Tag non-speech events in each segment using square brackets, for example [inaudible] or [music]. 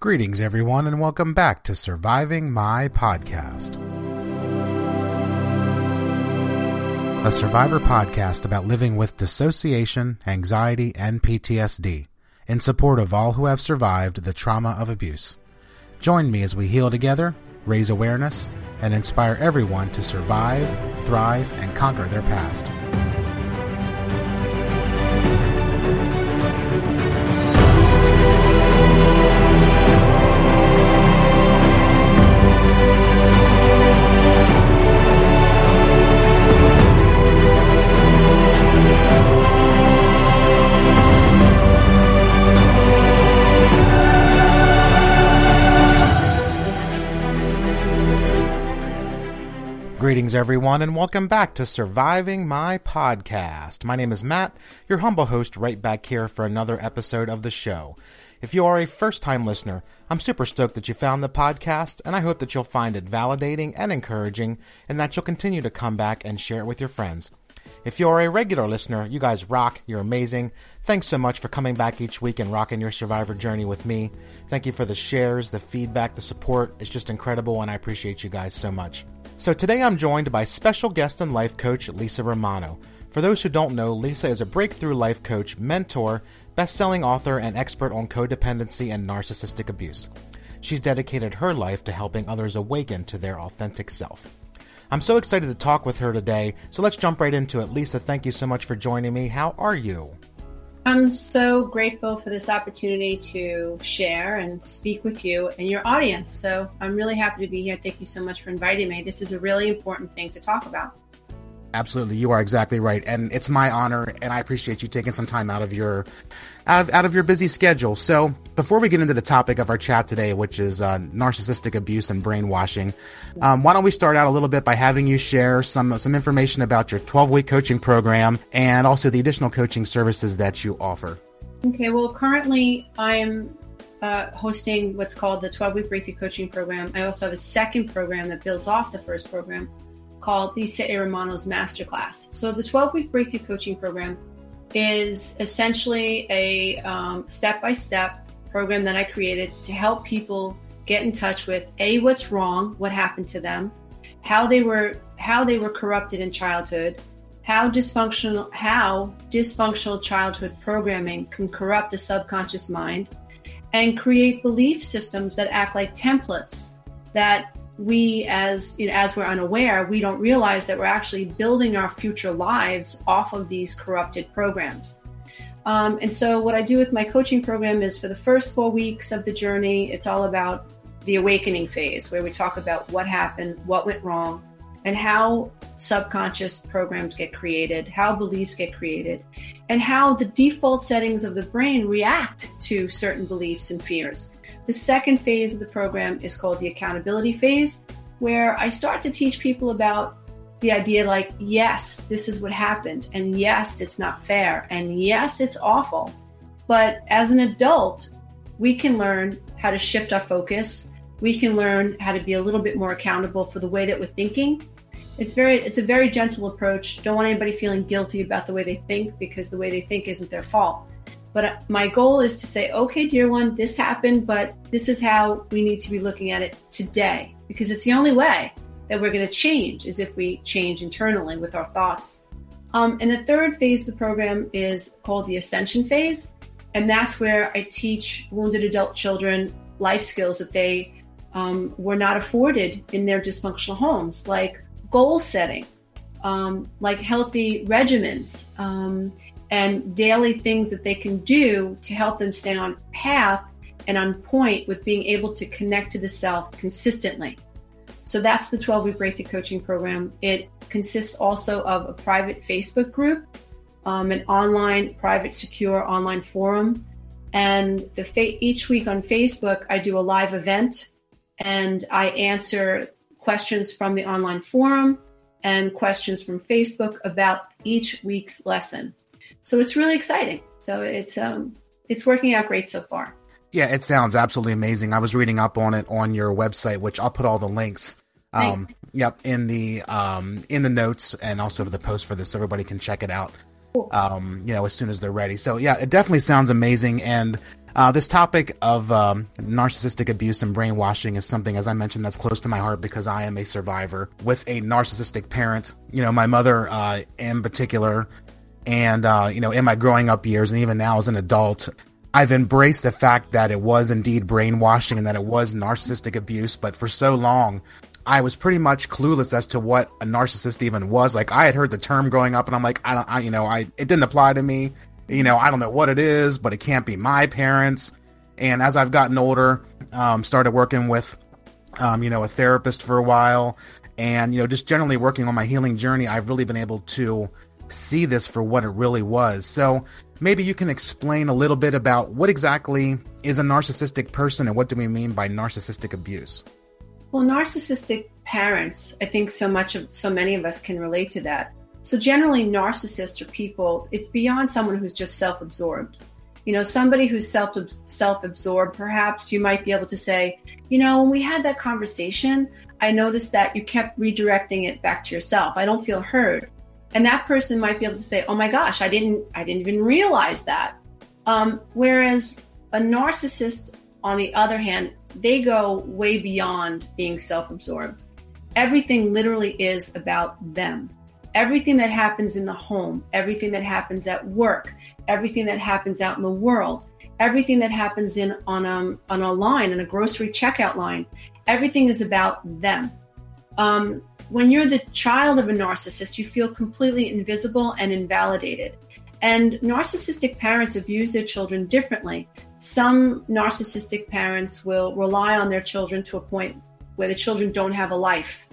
Greetings, everyone, and welcome back to Surviving My Past. A survivor podcast about living with dissociation, anxiety, and PTSD in support of all who have survived the trauma of abuse. Join me as we heal together, raise awareness, and inspire everyone to survive, thrive, and conquer their past. Greetings, everyone, and welcome back to Surviving My Past. My name is Matt, your humble host, right back here for another episode of the show. If you are a first time listener, I'm super stoked that you found the podcast, and I hope that you'll find it validating and encouraging, and that you'll continue to come back and share it with your friends. If you're a regular listener, you guys rock. You're amazing. Thanks so much for coming back each week and rocking your survivor journey with me. Thank you for the shares, the feedback, the support. It's just incredible, and I appreciate you guys so much. So today I'm joined by special guest and life coach Lisa Romano. For those who don't know, Lisa is a breakthrough life coach, mentor, best-selling author, and expert on codependency and narcissistic abuse. She's dedicated her life to helping others awaken to their authentic self. I'm so excited to talk with her today, so let's jump right into it. Lisa, thank you so much for joining me. How are you? I'm so grateful for this opportunity to share and speak with you and your audience. So I'm really happy to be here. Thank you so much for inviting me. This is a really important thing to talk about. Absolutely, you are exactly right, and it's my honor, and I appreciate you taking some time out of your out of out of your busy schedule. So, before we get into the topic of our chat today, which is uh, narcissistic abuse and brainwashing, um, why don't we start out a little bit by having you share some some information about your 12 week coaching program and also the additional coaching services that you offer. Okay, well, currently I'm uh, hosting what's called the 12 week breakthrough coaching program. I also have a second program that builds off the first program called Lisa. Romano's Masterclass. So the 12 week breakthrough coaching program is essentially a step by step program that I created to help people get in touch with a what's wrong, what happened to them, how they were how they were corrupted in childhood, how dysfunctional how dysfunctional childhood programming can corrupt the subconscious mind and create belief systems that act like templates that we as you know, as we're unaware we don't realize that we're actually building our future lives off of these corrupted programs. Um, and so what i do with my coaching program is for the first four weeks of the journey it's all about the awakening phase where we talk about what happened what went wrong and how subconscious programs get created how beliefs get created and how the default settings of the brain react to certain beliefs and fears the second phase of the program is called the accountability phase, where I start to teach people about the idea like, yes, this is what happened, and yes, it's not fair, and yes, it's awful. But as an adult, we can learn how to shift our focus. We can learn how to be a little bit more accountable for the way that we're thinking. It's very it's a very gentle approach. Don't want anybody feeling guilty about the way they think because the way they think isn't their fault. But my goal is to say, okay, dear one, this happened, but this is how we need to be looking at it today because it's the only way that we're going to change is if we change internally with our thoughts. Um, and the third phase of the program is called the ascension phase. And that's where I teach wounded adult children life skills that they um, were not afforded in their dysfunctional homes, like goal setting, um, like healthy regimens, um, and daily things that they can do to help them stay on path and on point with being able to connect to the self consistently. So that's the 12 week breakthrough coaching program. It consists also of a private Facebook group, um, an online, private, secure online forum. And the fa- each week on Facebook, I do a live event and I answer questions from the online forum and questions from Facebook about each week's lesson. So it's really exciting. So it's um, it's working out great so far. Yeah, it sounds absolutely amazing. I was reading up on it on your website, which I'll put all the links. Um, yep, in the um, in the notes and also the post for this, so everybody can check it out. Cool. um, you know, as soon as they're ready. So yeah, it definitely sounds amazing. And uh, this topic of um, narcissistic abuse and brainwashing is something, as I mentioned, that's close to my heart because I am a survivor with a narcissistic parent. You know, my mother uh, in particular, and uh, you know, in my growing up years, and even now as an adult, I've embraced the fact that it was indeed brainwashing and that it was narcissistic abuse. But for so long, I was pretty much clueless as to what a narcissist even was. Like I had heard the term growing up, and I'm like, I don't, I, you know, I it didn't apply to me. You know, I don't know what it is, but it can't be my parents. And as I've gotten older, um, started working with, um, you know, a therapist for a while, and you know, just generally working on my healing journey, I've really been able to see this for what it really was. So maybe you can explain a little bit about what exactly is a narcissistic person and what do we mean by narcissistic abuse? Well, narcissistic parents, I think so much of so many of us can relate to that. So generally, narcissists are people. It's beyond someone who's just self-absorbed. You know, somebody who's self self-absorbed. Perhaps you might be able to say, you know, when we had that conversation, I noticed that you kept redirecting it back to yourself. I don't feel heard, and that person might be able to say, oh my gosh, I didn't, I didn't even realize that. Um, whereas a narcissist, on the other hand, they go way beyond being self-absorbed. Everything literally is about them everything that happens in the home, everything that happens at work, everything that happens out in the world, everything that happens in on a on a line, in a grocery checkout line, everything is about them. Um, when you're the child of a narcissist, you feel completely invisible and invalidated. And narcissistic parents abuse their children differently. Some narcissistic parents will rely on their children to a point where the children don't have a life.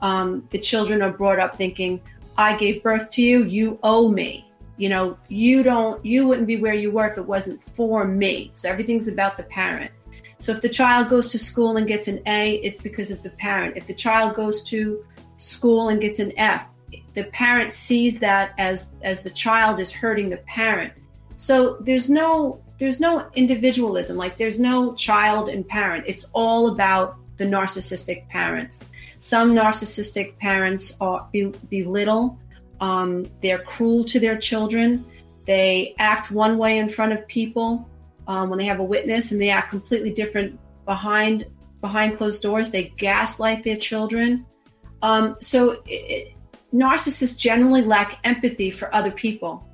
Um, the children are brought up thinking, I gave birth to you, you owe me. You know, you don't, you wouldn't be where you were if it wasn't for me. So everything's about the parent. So if the child goes to school and gets an A, it's because of the parent. If the child goes to school and gets an F, the parent sees that as as the child is hurting the parent. So there's no there's no individualism. Like there's no child and parent. It's all about the narcissistic parents. Some narcissistic parents are be, belittle, um, they're cruel to their children, they act one way in front of people um, when they have a witness, and they act completely different behind behind closed doors. They gaslight their children. Um, so it, narcissists generally lack empathy for other people.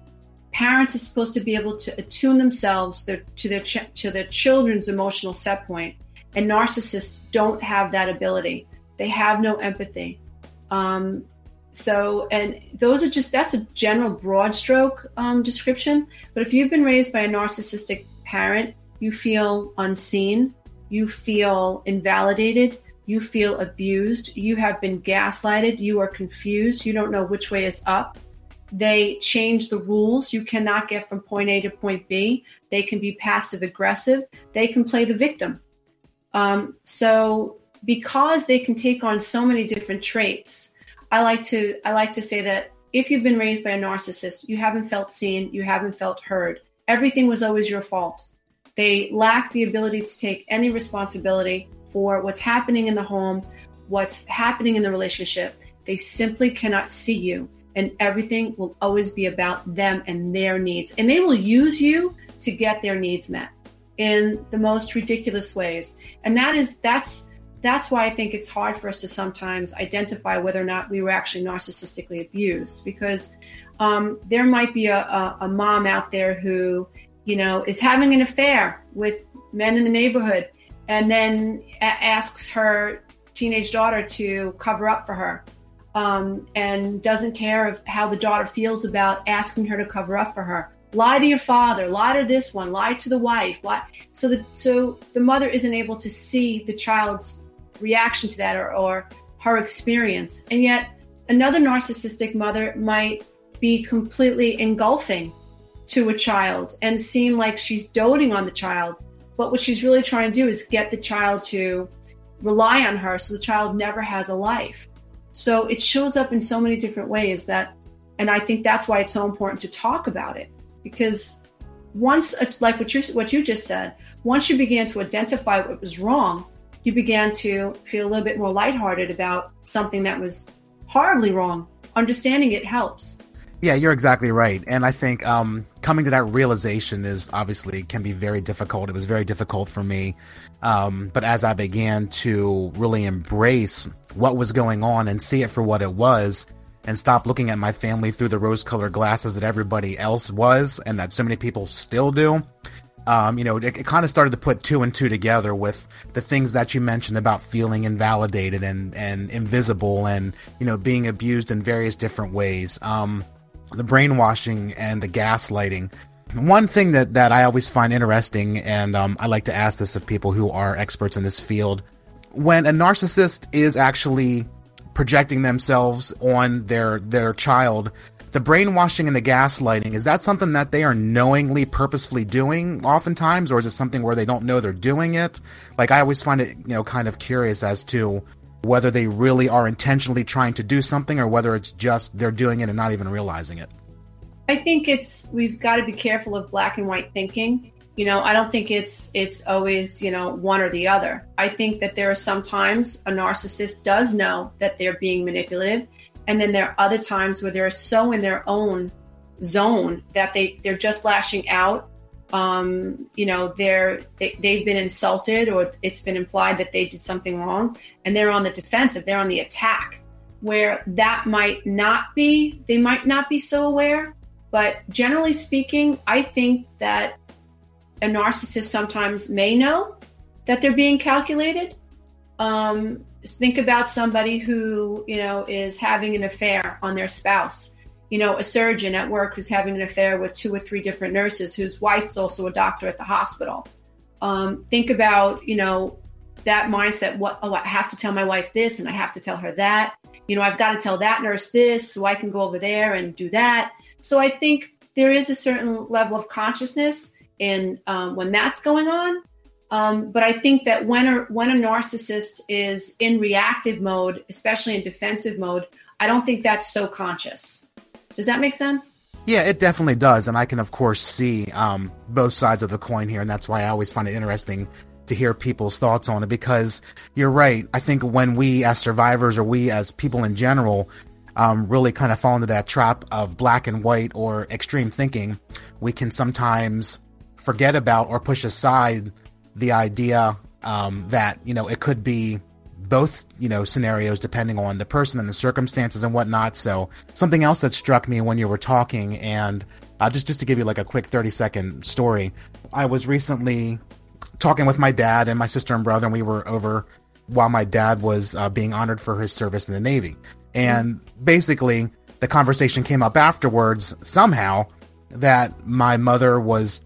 Parents are supposed to be able to attune themselves their, to their ch- to their children's emotional set point and narcissists don't have that ability. They have no empathy. Um, so, and those are just, that's a general broad stroke um, description. But if you've been raised by a narcissistic parent, you feel unseen, you feel invalidated, you feel abused, you have been gaslighted, you are confused, you don't know which way is up. They change the rules. You cannot get from point A to point B. They can be passive aggressive. They can play the victim. Um, so because they can take on so many different traits, I like to I like to say that if you've been raised by a narcissist, you haven't felt seen, you haven't felt heard. Everything was always your fault. They lack the ability to take any responsibility for what's happening in the home, what's happening in the relationship. They simply cannot see you, and everything will always be about them and their needs. And they will use you to get their needs met in the most ridiculous ways. And that is that's that's why I think it's hard for us to sometimes identify whether or not we were actually narcissistically abused because um, there might be a, a, a mom out there who you know is having an affair with men in the neighborhood and then a- asks her teenage daughter to cover up for her um, and doesn't care of how the daughter feels about asking her to cover up for her lie to your father, lie to this one, lie to the wife, lie. So the so the mother isn't able to see the child's reaction to that or, or her experience, and yet another narcissistic mother might be completely engulfing to a child and seem like she's doting on the child, but what she's really trying to do is get the child to rely on her, so the child never has a life. So it shows up in so many different ways that, and I think that's why it's so important to talk about it. Because once like what you what you just said once you began to identify what was wrong you began to feel a little bit more lighthearted about something that was horribly wrong. Understanding it helps Yeah, you're exactly right. And I think um, coming to that realization is obviously can be very difficult. It was very difficult for me. Um, but as I began to really embrace what was going on and see it for what it was, and stop looking at my family through the rose colored glasses that everybody else was and that so many people still do, um, you know, it, it kind of started to put two and two together with the things that you mentioned about feeling invalidated and, and invisible and, you know, being abused in various different ways. Um, the brainwashing and the gaslighting. One thing that, that I always find interesting, and um, I like to ask this of people who are experts in this field, when a narcissist is actually projecting themselves on their their child, the brainwashing and the gaslighting is that something that they are knowingly, purposefully doing, oftentimes, or is it something where they don't know they're doing it? Like I always find it, you know, kind of curious as to whether they really are intentionally trying to do something or whether it's just they're doing it and not even realizing it. I think it's we've got to be careful of black and white thinking. You know, I don't think it's it's always, you know, one or the other. I think that there are sometimes a narcissist does know that they're being manipulative and then there are other times where they're so in their own zone that they they're just lashing out um, you know, they're they, they've been insulted or it's been implied that they did something wrong, and they're on the defensive. They're on the attack, where that might not be. They might not be so aware, but generally speaking, I think that a narcissist sometimes may know that they're being calculated. Um, think about somebody who you know is having an affair on their spouse you know, a surgeon at work who's having an affair with two or three different nurses whose wife's also a doctor at the hospital. Um, think about, you know, that mindset. What, oh, I have to tell my wife this and I have to tell her that. You know, I've got to tell that nurse this so I can go over there and do that. So I think there is a certain level of consciousness in um, when that's going on. Um, but I think that when a, when a narcissist is in reactive mode, especially in defensive mode, I don't think that's so conscious. Does that make sense? Yeah, it definitely does, and I can of course see um, both sides of the coin here, and that's why I always find it interesting to hear people's thoughts on it. Because you're right, I think when we as survivors or we as people in general um, really kind of fall into that trap of black and white or extreme thinking, we can sometimes forget about or push aside the idea um, that you know it could be both you know scenarios depending on the person and the circumstances and whatnot. So something else that struck me when you were talking, and uh, just just to give you like a quick thirty second story, I was recently talking with my dad and my sister and brother, and we were over while my dad was uh, being honored for his service in the Navy, and basically the conversation came up afterwards somehow that my mother was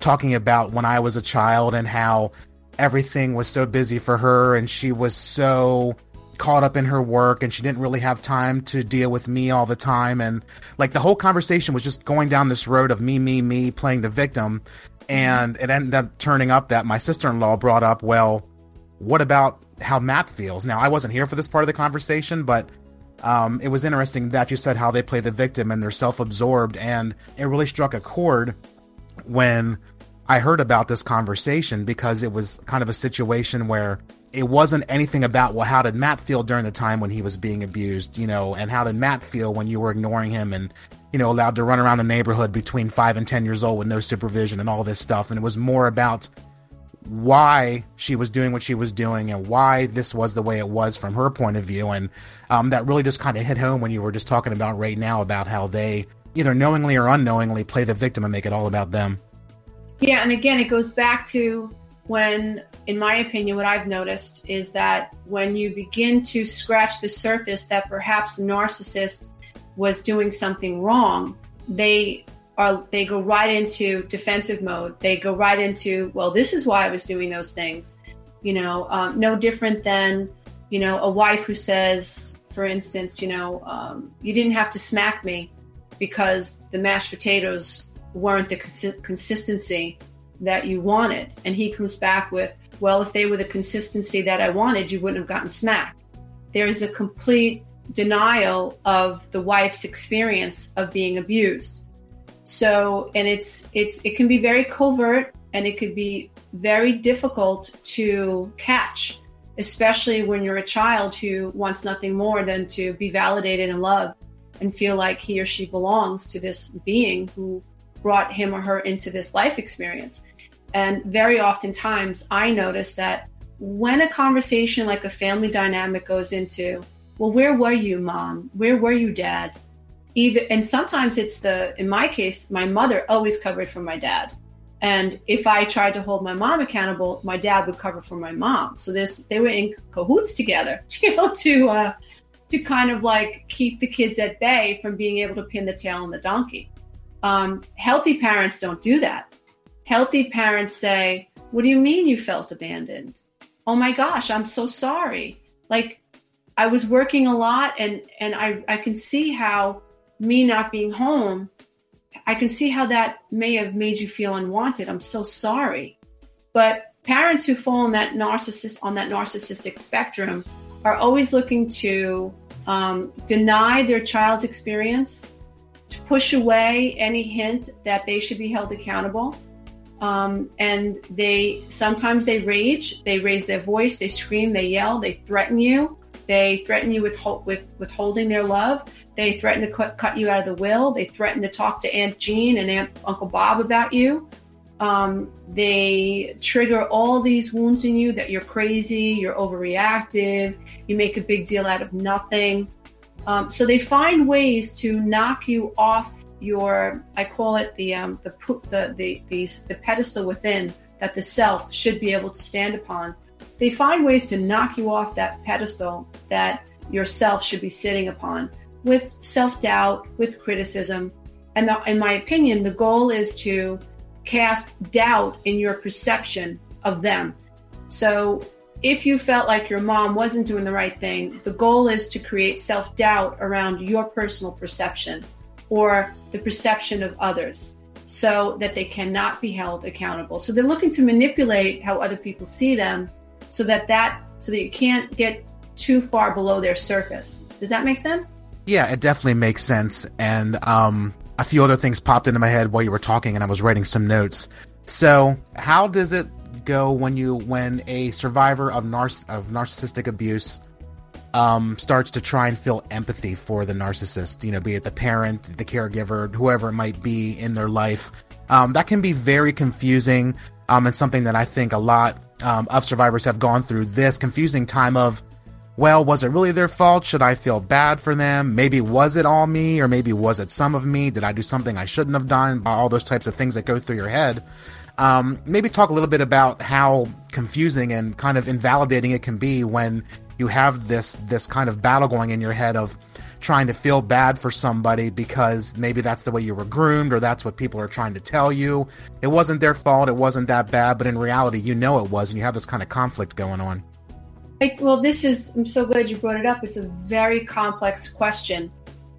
talking about when I was a child and how everything was so busy for her and she was so caught up in her work and she didn't really have time to deal with me all the time. And like the whole conversation was just going down this road of me me me playing the victim. And it ended up turning up that my sister-in-law brought up well what about how matt feels? Now i wasn't here for this part of the conversation but um, it was interesting that you said how they play the victim and they're self-absorbed. And it really struck a chord when I heard about this conversation because it was kind of a situation where it wasn't anything about well how did Matt feel during the time when he was being abused, you know, and how did Matt feel when you were ignoring him and you know allowed to run around the neighborhood between 5 and 10 years old with no supervision and all this stuff. And it was more about why she was doing what she was doing and why this was the way it was from her point of view. And um, that really just kind of hit home when you were just talking about right now about how they either knowingly or unknowingly play the victim and make it all about them yeah, and again, it goes back to when, in my opinion, what I've noticed is that when you begin to scratch the surface that perhaps the narcissist was doing something wrong, they are they go right into defensive mode. They go right into, well, this is why I was doing those things. You know, um, no different than you know a wife who says, for instance, you know, um, you didn't have to smack me because the mashed potatoes weren't the cons- consistency that you wanted. And he comes back with, well, if they were the consistency that I wanted, you wouldn't have gotten smacked. There is a complete denial of the wife's experience of being abused. So, and it's it's it can be very covert and it could be very difficult to catch, especially when you're a child who wants nothing more than to be validated and loved and feel like he or she belongs to this being who brought him or her into this life experience. And very oftentimes, I notice that when a conversation like a family dynamic goes into, well, where were you, mom? Where were you, dad? Either, and sometimes it's the, in my case, my mother always covered for my dad. And if I tried to hold my mom accountable, my dad would cover for my mom. So this, they were in cahoots together, [laughs] you know, to uh, to kind of like keep the kids at bay from being able to pin the tail on the donkey. Um, healthy parents don't do that. Healthy parents say, "What do you mean you felt abandoned? Oh my gosh, I'm so sorry. Like I was working a lot, and and I I can see how me not being home." I can see how that may have made you feel unwanted. I'm so sorry. But parents who fall on that narcissist on that narcissistic spectrum are always looking to um, deny their child's experience, to push away any hint that they should be held accountable. Um, and they sometimes they rage, they raise their voice, they scream, they yell, they threaten you, they threaten you with with withholding their love. They threaten to cut, cut you out of the will. They threaten to talk to Aunt Jean and Aunt Uncle Bob about you. Um, they trigger all these wounds in you that you're crazy, you're overreactive, you make a big deal out of nothing. Um, so they find ways to knock you off your, I call it the um, the, the the the the pedestal within that the self should be able to stand upon. They find ways to knock you off that pedestal that yourself should be sitting upon with self doubt, with criticism. And the, in my opinion, the goal is to cast doubt in your perception of them. So if you felt like your mom wasn't doing the right thing, the goal is to create self doubt around your personal perception or the perception of others so that they cannot be held accountable. So they're looking to manipulate how other people see them so that that so that you can't get too far below their surface. Does that make sense? Yeah, it definitely makes sense. And um, a few other things popped into my head while you were talking, and I was writing some notes. So, how does it go when you when a survivor of nar- of narcissistic abuse um, starts to try and feel empathy for the narcissist? You know, be it the parent, the caregiver, whoever it might be in their life. Um, that can be very confusing, um, and something that I think a lot um, of survivors have gone through this confusing time of well, was it really their fault? Should I feel bad for them? Maybe was it all me, or maybe was it some of me? Did I do something I shouldn't have done? All those types of things that go through your head. Um, maybe talk a little bit about how confusing and kind of invalidating it can be when you have this this kind of battle going in your head of trying to feel bad for somebody because maybe that's the way you were groomed or that's what people are trying to tell you. It wasn't their fault, it wasn't that bad, but in reality, you know it was, and you have this kind of conflict going on. Well, this is, I'm so glad you brought it up. It's a very complex question.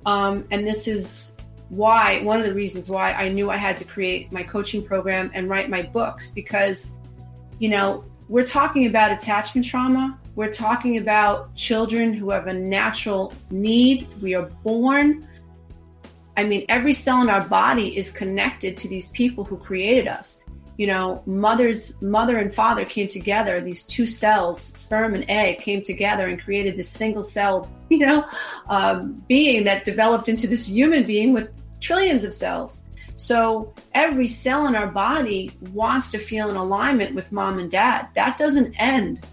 Um, and this is why, one of the reasons why I knew I had to create my coaching program and write my books because, you know, we're talking about attachment trauma. We're talking about children who have a natural need. We are born. I mean, every cell in our body is connected to these people who created us you know, mother's mother and father came together. These two cells, sperm and egg, came together and created this single cell, [laughs] you know, um, being that developed into this human being with trillions of cells. So every cell in our body wants to feel in alignment with mom and dad. That doesn't end.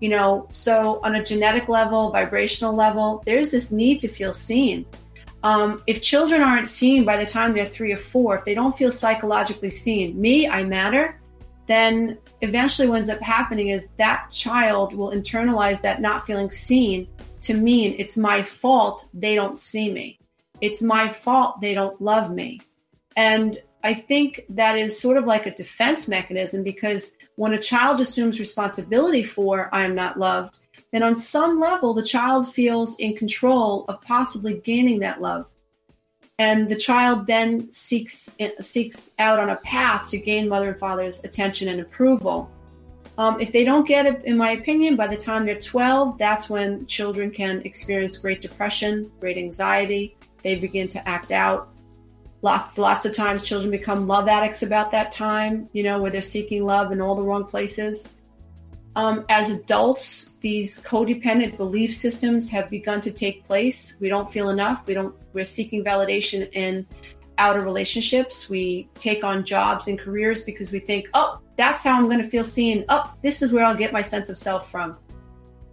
You know, so on a genetic level, vibrational level, there's this need to feel seen. Um, if children aren't seen by the time they're three or four, if they don't feel psychologically seen, me, I matter, then eventually what ends up happening is that child will internalize that not feeling seen to mean it's my fault they don't see me. It's my fault they don't love me. And I think that is sort of like a defense mechanism because when a child assumes responsibility for I am not loved, then on some level, the child feels in control of possibly gaining that love. And the child then seeks seeks out on a path to gain mother and father's attention and approval. Um, if they don't get it, in my opinion, by the time they're 12, that's when children can experience great depression, great anxiety. They begin to act out. Lots, lots of times, children become love addicts about that time. You know, where they're seeking love in all the wrong places. Um, as adults, these codependent belief systems have begun to take place. We don't feel enough. We don't. We're seeking validation in outer relationships. We take on jobs and careers because we think, oh, that's how I'm going to feel seen. Oh, this is where I'll get my sense of self from.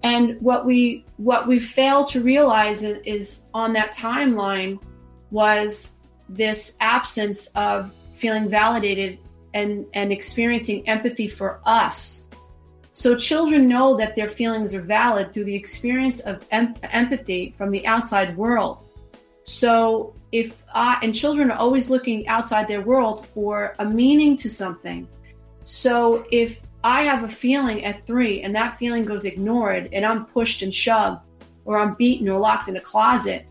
And what we what we fail to realize is on that timeline was this absence of feeling validated and and experiencing empathy for us. So children know that their feelings are valid through the experience of em- empathy from the outside world. So if I and children are always looking outside their world for a meaning to something. So if I have a feeling at three and that feeling goes ignored and I'm pushed and shoved, or I'm beaten or locked in a closet,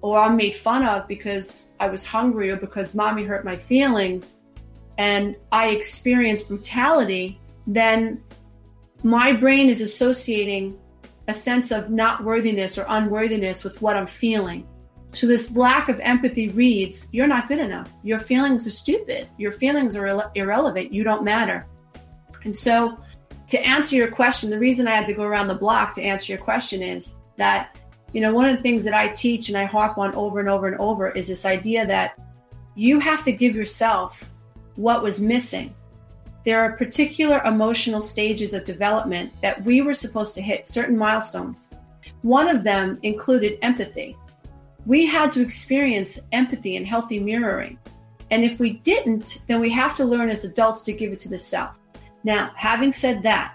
or I'm made fun of because I was hungry or because mommy hurt my feelings, and I experience brutality, then my brain is associating a sense of not worthiness or unworthiness with what I'm feeling. So this lack of empathy reads, you're not good enough. Your feelings are stupid. Your feelings are irre- irrelevant. You don't matter. And so, to answer your question, the reason I had to go around the block to answer your question is that, you know, one of the things that I teach and I harp on over and over and over is this idea that you have to give yourself what was missing. There are particular emotional stages of development that we were supposed to hit certain milestones. One of them included empathy. We had to experience empathy and healthy mirroring. And if we didn't, then we have to learn as adults to give it to the self. Now, having said that,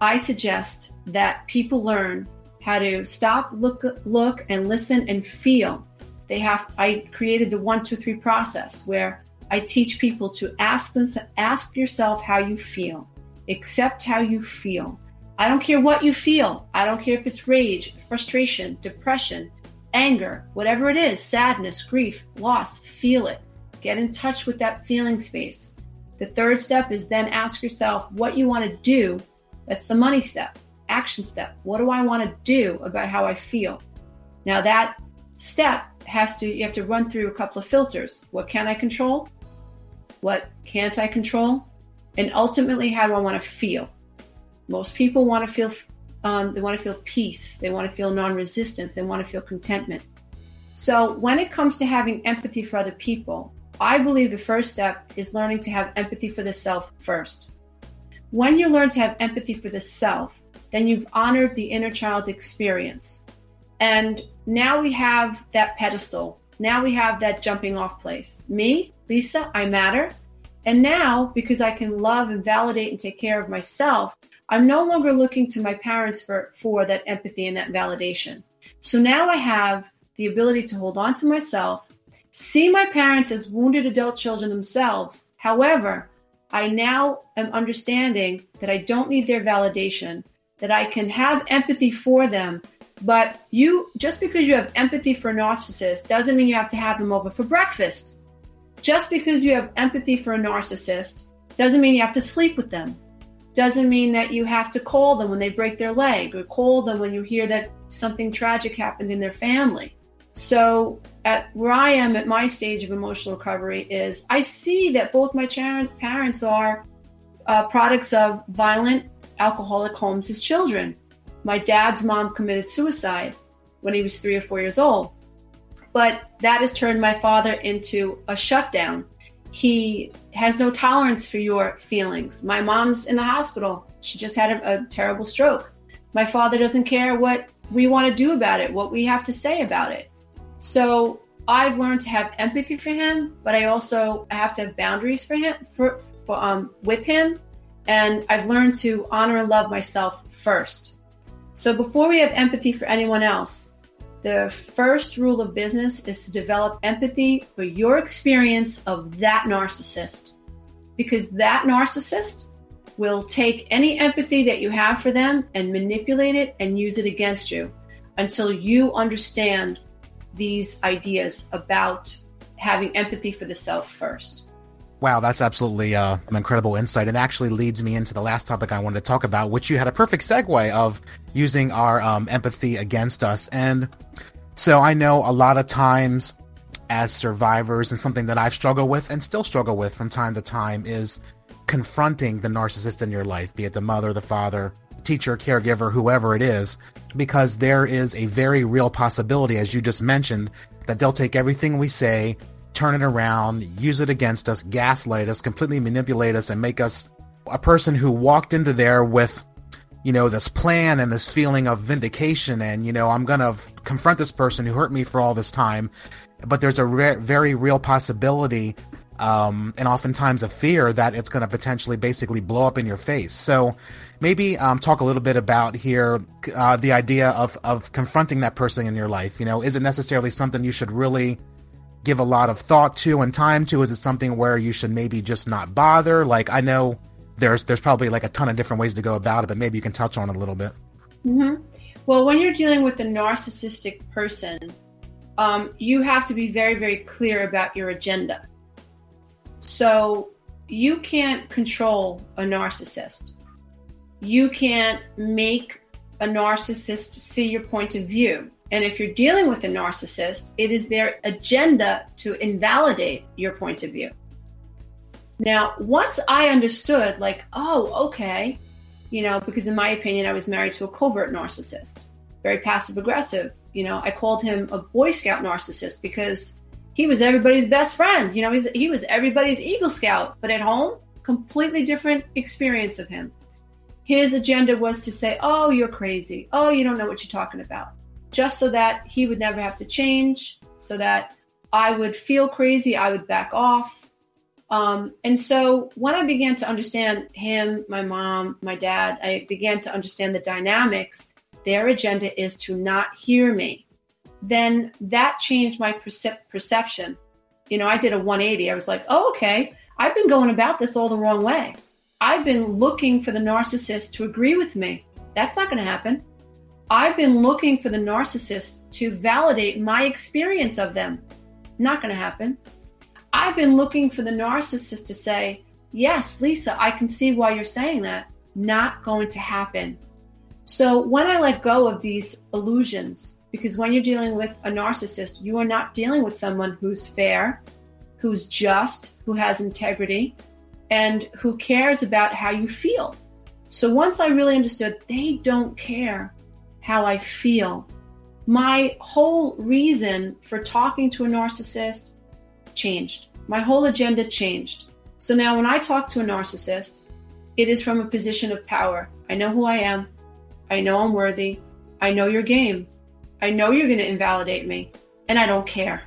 I suggest that people learn how to stop, look, look, and listen and feel. They have. I created the one, two, three process where I teach people to ask them, ask yourself how you feel, accept how you feel. I don't care what you feel. I don't care if it's rage, frustration, depression, anger, whatever it is, sadness, grief, loss. Feel it. Get in touch with that feeling space. The third step is then ask yourself what you want to do. That's the money step, action step. What do I want to do about how I feel? Now, that step has to, you have to run through a couple of filters. What can I control? What can't I control? And ultimately, how do I want to feel? Most people want to feel, um, they want to feel peace. They want to feel non resistance. They want to feel contentment. So, when it comes to having empathy for other people, I believe the first step is learning to have empathy for the self first. When you learn to have empathy for the self, then you've honored the inner child's experience. And now we have that pedestal. Now we have that jumping off place. Me, Lisa, I matter. And now, because I can love and validate and take care of myself, I'm no longer looking to my parents for, for that empathy and that validation. So now I have the ability to hold on to myself see my parents as wounded adult children themselves. However, I now am understanding that I don't need their validation, that I can have empathy for them. But you, just because you have empathy for a narcissist, doesn't mean you have to have them over for breakfast. Just because you have empathy for a narcissist doesn't mean you have to sleep with them. Doesn't mean that you have to call them when they break their leg or call them when you hear that something tragic happened in their family. So, at where I am at my stage of emotional recovery is I see that both my parents are uh, products of violent alcoholic homes as children. My dad's mom committed suicide when he was three or four years old, but that has turned my father into a shutdown. He has no tolerance for your feelings. My mom's in the hospital. She just had a, a terrible stroke. My father doesn't care what we want to do about it, what we have to say about it. So I've learned to have empathy for him, but I also have to have boundaries for him for, for um with him, and I've learned to honor and love myself first. So before we have empathy for anyone else, the first rule of business is to develop empathy for your experience of that narcissist. Because that narcissist will take any empathy that you have for them and manipulate it and use it against you until you understand these ideas about having empathy for the self first. Wow, that's absolutely uh, an incredible insight, and actually leads me into the last topic I wanted to talk about, which you had a perfect segue of using our um, empathy against us. And so I know a lot of times as survivors, and something that I've struggled with and still struggle with from time to time is confronting the narcissist in your life, be it the mother, the father, teacher, caregiver, whoever it is, because there is a very real possibility, as you just mentioned, that they'll take everything we say, turn it around, use it against us, gaslight us, completely manipulate us, and make us a person who walked into there with you know this plan and this feeling of vindication and you know i'm gonna confront this person who hurt me for all this time but there's a re- very real possibility um, and oftentimes a fear that it's going to potentially basically blow up in your face. So maybe um, talk a little bit about here uh, the idea of of confronting that person in your life. You know, is it necessarily something you should really give a lot of thought to and time to? Is it something where you should maybe just not bother? Like I know there's there's probably like a ton of different ways to go about it, but maybe you can touch on it a little bit. Mm-hmm. Well, when you're dealing with a narcissistic person, um, you have to be very, very clear about your agenda. So you can't control a narcissist. You can't make a narcissist see your point of view. And if you're dealing with a narcissist, it is their agenda to invalidate your point of view. Now, once I understood, like, oh, okay, you know, because in my opinion, I was married to a covert narcissist, very passive aggressive. You know, I called him a Boy Scout narcissist because he was everybody's best friend. You know, he's, he was everybody's Eagle Scout, but at home, completely different experience of him. His agenda was to say, Oh, you're crazy. Oh, you don't know what you're talking about. Just so that he would never have to change, so that I would feel crazy, I would back off. Um, and so when I began to understand him, my mom, my dad, I began to understand the dynamics. Their agenda is to not hear me then that changed my percep- perception. You know, I did a 180. I was like, oh, okay, I've been going about this all the wrong way. I've been looking for the narcissist to agree with me. That's not going to happen. I've been looking for the narcissist to validate my experience of them. Not going to happen. I've been looking for the narcissist to say, Yes, Lisa, I can see why you're saying that. Not going to happen. So when I let go of these illusions, because when you're dealing with a narcissist, you are not dealing with someone who's fair, who's just, who has integrity, and who cares about how you feel. So once I really understood they don't care how I feel, my whole reason for talking to a narcissist changed. My whole agenda changed. So now when I talk to a narcissist, it is from a position of power. I know who I am. I know I'm worthy. I know your game. I know you're going to invalidate me, and I don't care.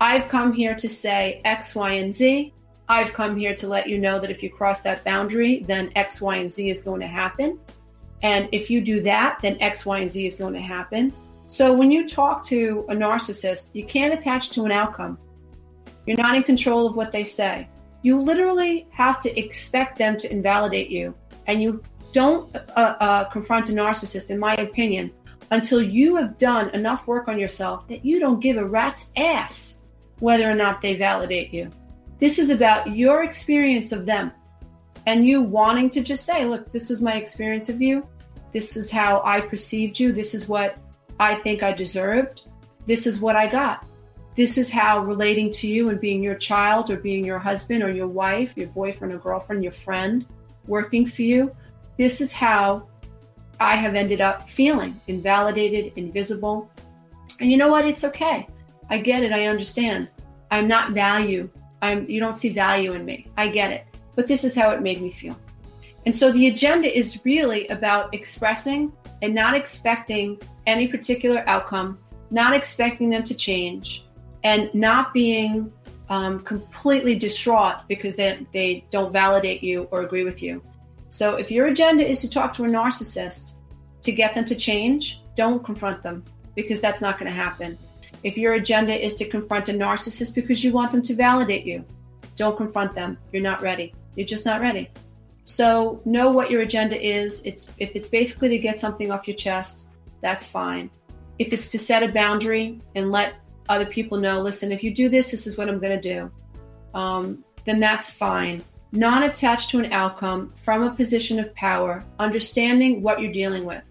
I've come here to say X, Y, and Z. I've come here to let you know that if you cross that boundary, then X, Y, and Z is going to happen. And if you do that, then X, Y, and Z is going to happen. So when you talk to a narcissist, you can't attach to an outcome. You're not in control of what they say. You literally have to expect them to invalidate you. And you don't uh, uh, confront a narcissist, in my opinion, until you have done enough work on yourself that you don't give a rat's ass whether or not they validate you. This is about your experience of them and you wanting to just say, look, this was my experience of you. This is how I perceived you. This is what I think I deserved. This is what I got. This is how relating to you and being your child or being your husband or your wife, your boyfriend or girlfriend, your friend, working for you. This is how I have ended up feeling invalidated, invisible. And you know what? It's okay. I get it. I understand. I'm not value. I'm you don't see value in me. I get it. But this is how it made me feel. And so the agenda is really about expressing and not expecting any particular outcome, not expecting them to change, and not being um, completely distraught because they, they don't validate you or agree with you. So if your agenda is to talk to a narcissist to get them to change, don't confront them because that's not going to happen. If your agenda is to confront a narcissist because you want them to validate you, don't confront them. You're not ready. You're just not ready. So know what your agenda is. It's if it's basically to get something off your chest, that's fine. If it's to set a boundary and let other people know, listen, if you do this, this is what I'm going to do, um, then that's fine non attached to an outcome from a position of power, understanding what you're dealing with.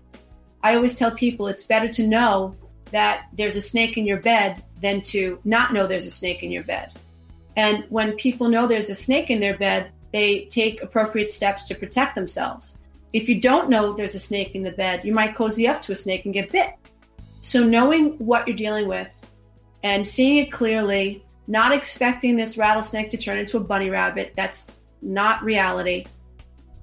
I always tell people it's better to know that there's a snake in your bed than to not know there's a snake in your bed. And when people know there's a snake in their bed, they take appropriate steps to protect themselves. If you don't know there's a snake in the bed, you might cozy up to a snake and get bit. So, knowing what you're dealing with and seeing it clearly, not expecting this rattlesnake to turn into a bunny rabbit, that's not reality,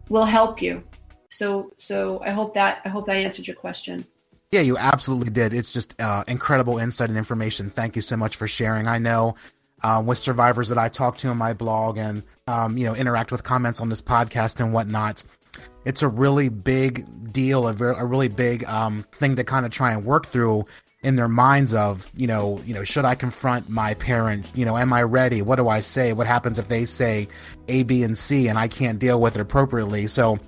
will help you. So, so I hope that I hope that answered your question. Yeah, you absolutely did. It's just uh, incredible insight and information. Thank you so much for sharing. I know uh, with survivors that I talk to in my blog and um, you know interact with comments on this podcast and whatnot. It's a really big deal, a, very, a really big um, thing to kind of try and work through in their minds of you know you know should i confront my parent you know am i ready what do i say what happens if they say a b and c and i can't deal with it appropriately so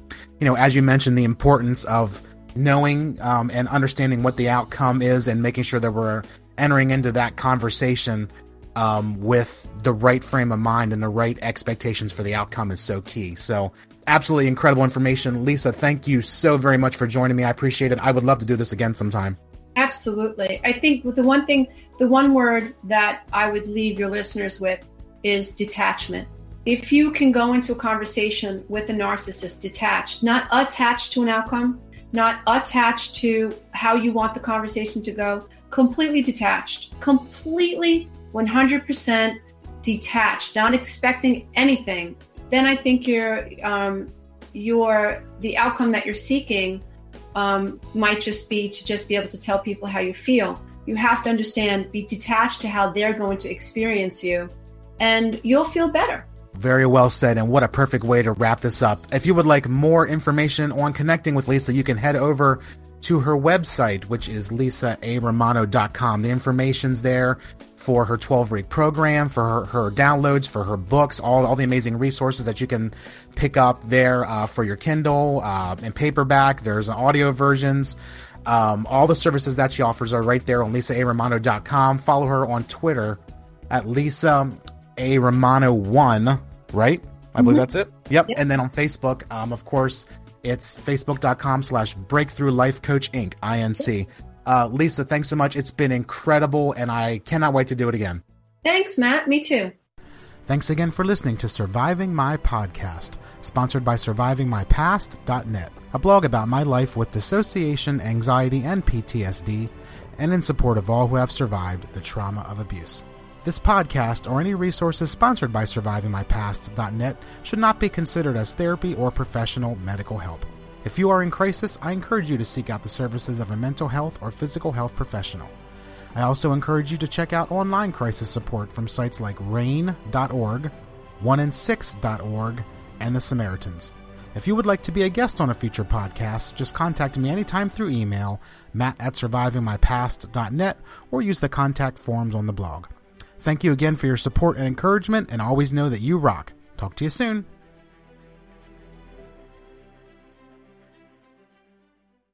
you know as you mentioned the importance of knowing um, and understanding what the outcome is and making sure that we're entering into that conversation um, with the right frame of mind and the right expectations for the outcome is so key. So absolutely incredible information. Lisa thank you so very much for joining me. I appreciate it. I would love to do this again sometime. Absolutely. I think the one thing, the one word that I would leave your listeners with is detachment. If you can go into a conversation with a narcissist detached, not attached to an outcome, not attached to how you want the conversation to go, completely detached, completely 100% detached, not expecting anything, then I think you're, um, you're the outcome that you're seeking um, might just be to just be able to tell people how you feel. You have to understand, be detached to how they're going to experience you, and you'll feel better. Very well said, and what a perfect way to wrap this up. If you would like more information on connecting with Lisa, you can head over to her website, which is lisaaromano.com. The information's there for her 12 week program, for her, her, downloads, for her books, all, all the amazing resources that you can pick up there uh, for your Kindle uh, and paperback. There's audio versions. Um, all the services that she offers are right there on lisaaromano.com. Follow her on Twitter at Lisa A. Romano1, right? I believe mm-hmm. that's it. Yep. yep. And then on Facebook, um, of course, it's facebook.com slash breakthrough life coach inc, INC. Uh, Lisa, thanks so much. It's been incredible, and I cannot wait to do it again. Thanks, Matt. Me too. Thanks again for listening to Surviving My Podcast, sponsored by SurvivingMyPast.net, a blog about my life with dissociation, anxiety, and PTSD, and in support of all who have survived the trauma of abuse. This podcast or any resources sponsored by SurvivingMyPast.net should not be considered as therapy or professional medical help. If you are in crisis, I encourage you to seek out the services of a mental health or physical health professional. I also encourage you to check out online crisis support from sites like RAINN.org, 1in6.org, and The Samaritans. If you would like to be a guest on a future podcast, just contact me anytime through email, matt at survivingmypast.net, or use the contact forms on the blog. Thank you again for your support and encouragement, and always know that you rock. Talk to you soon.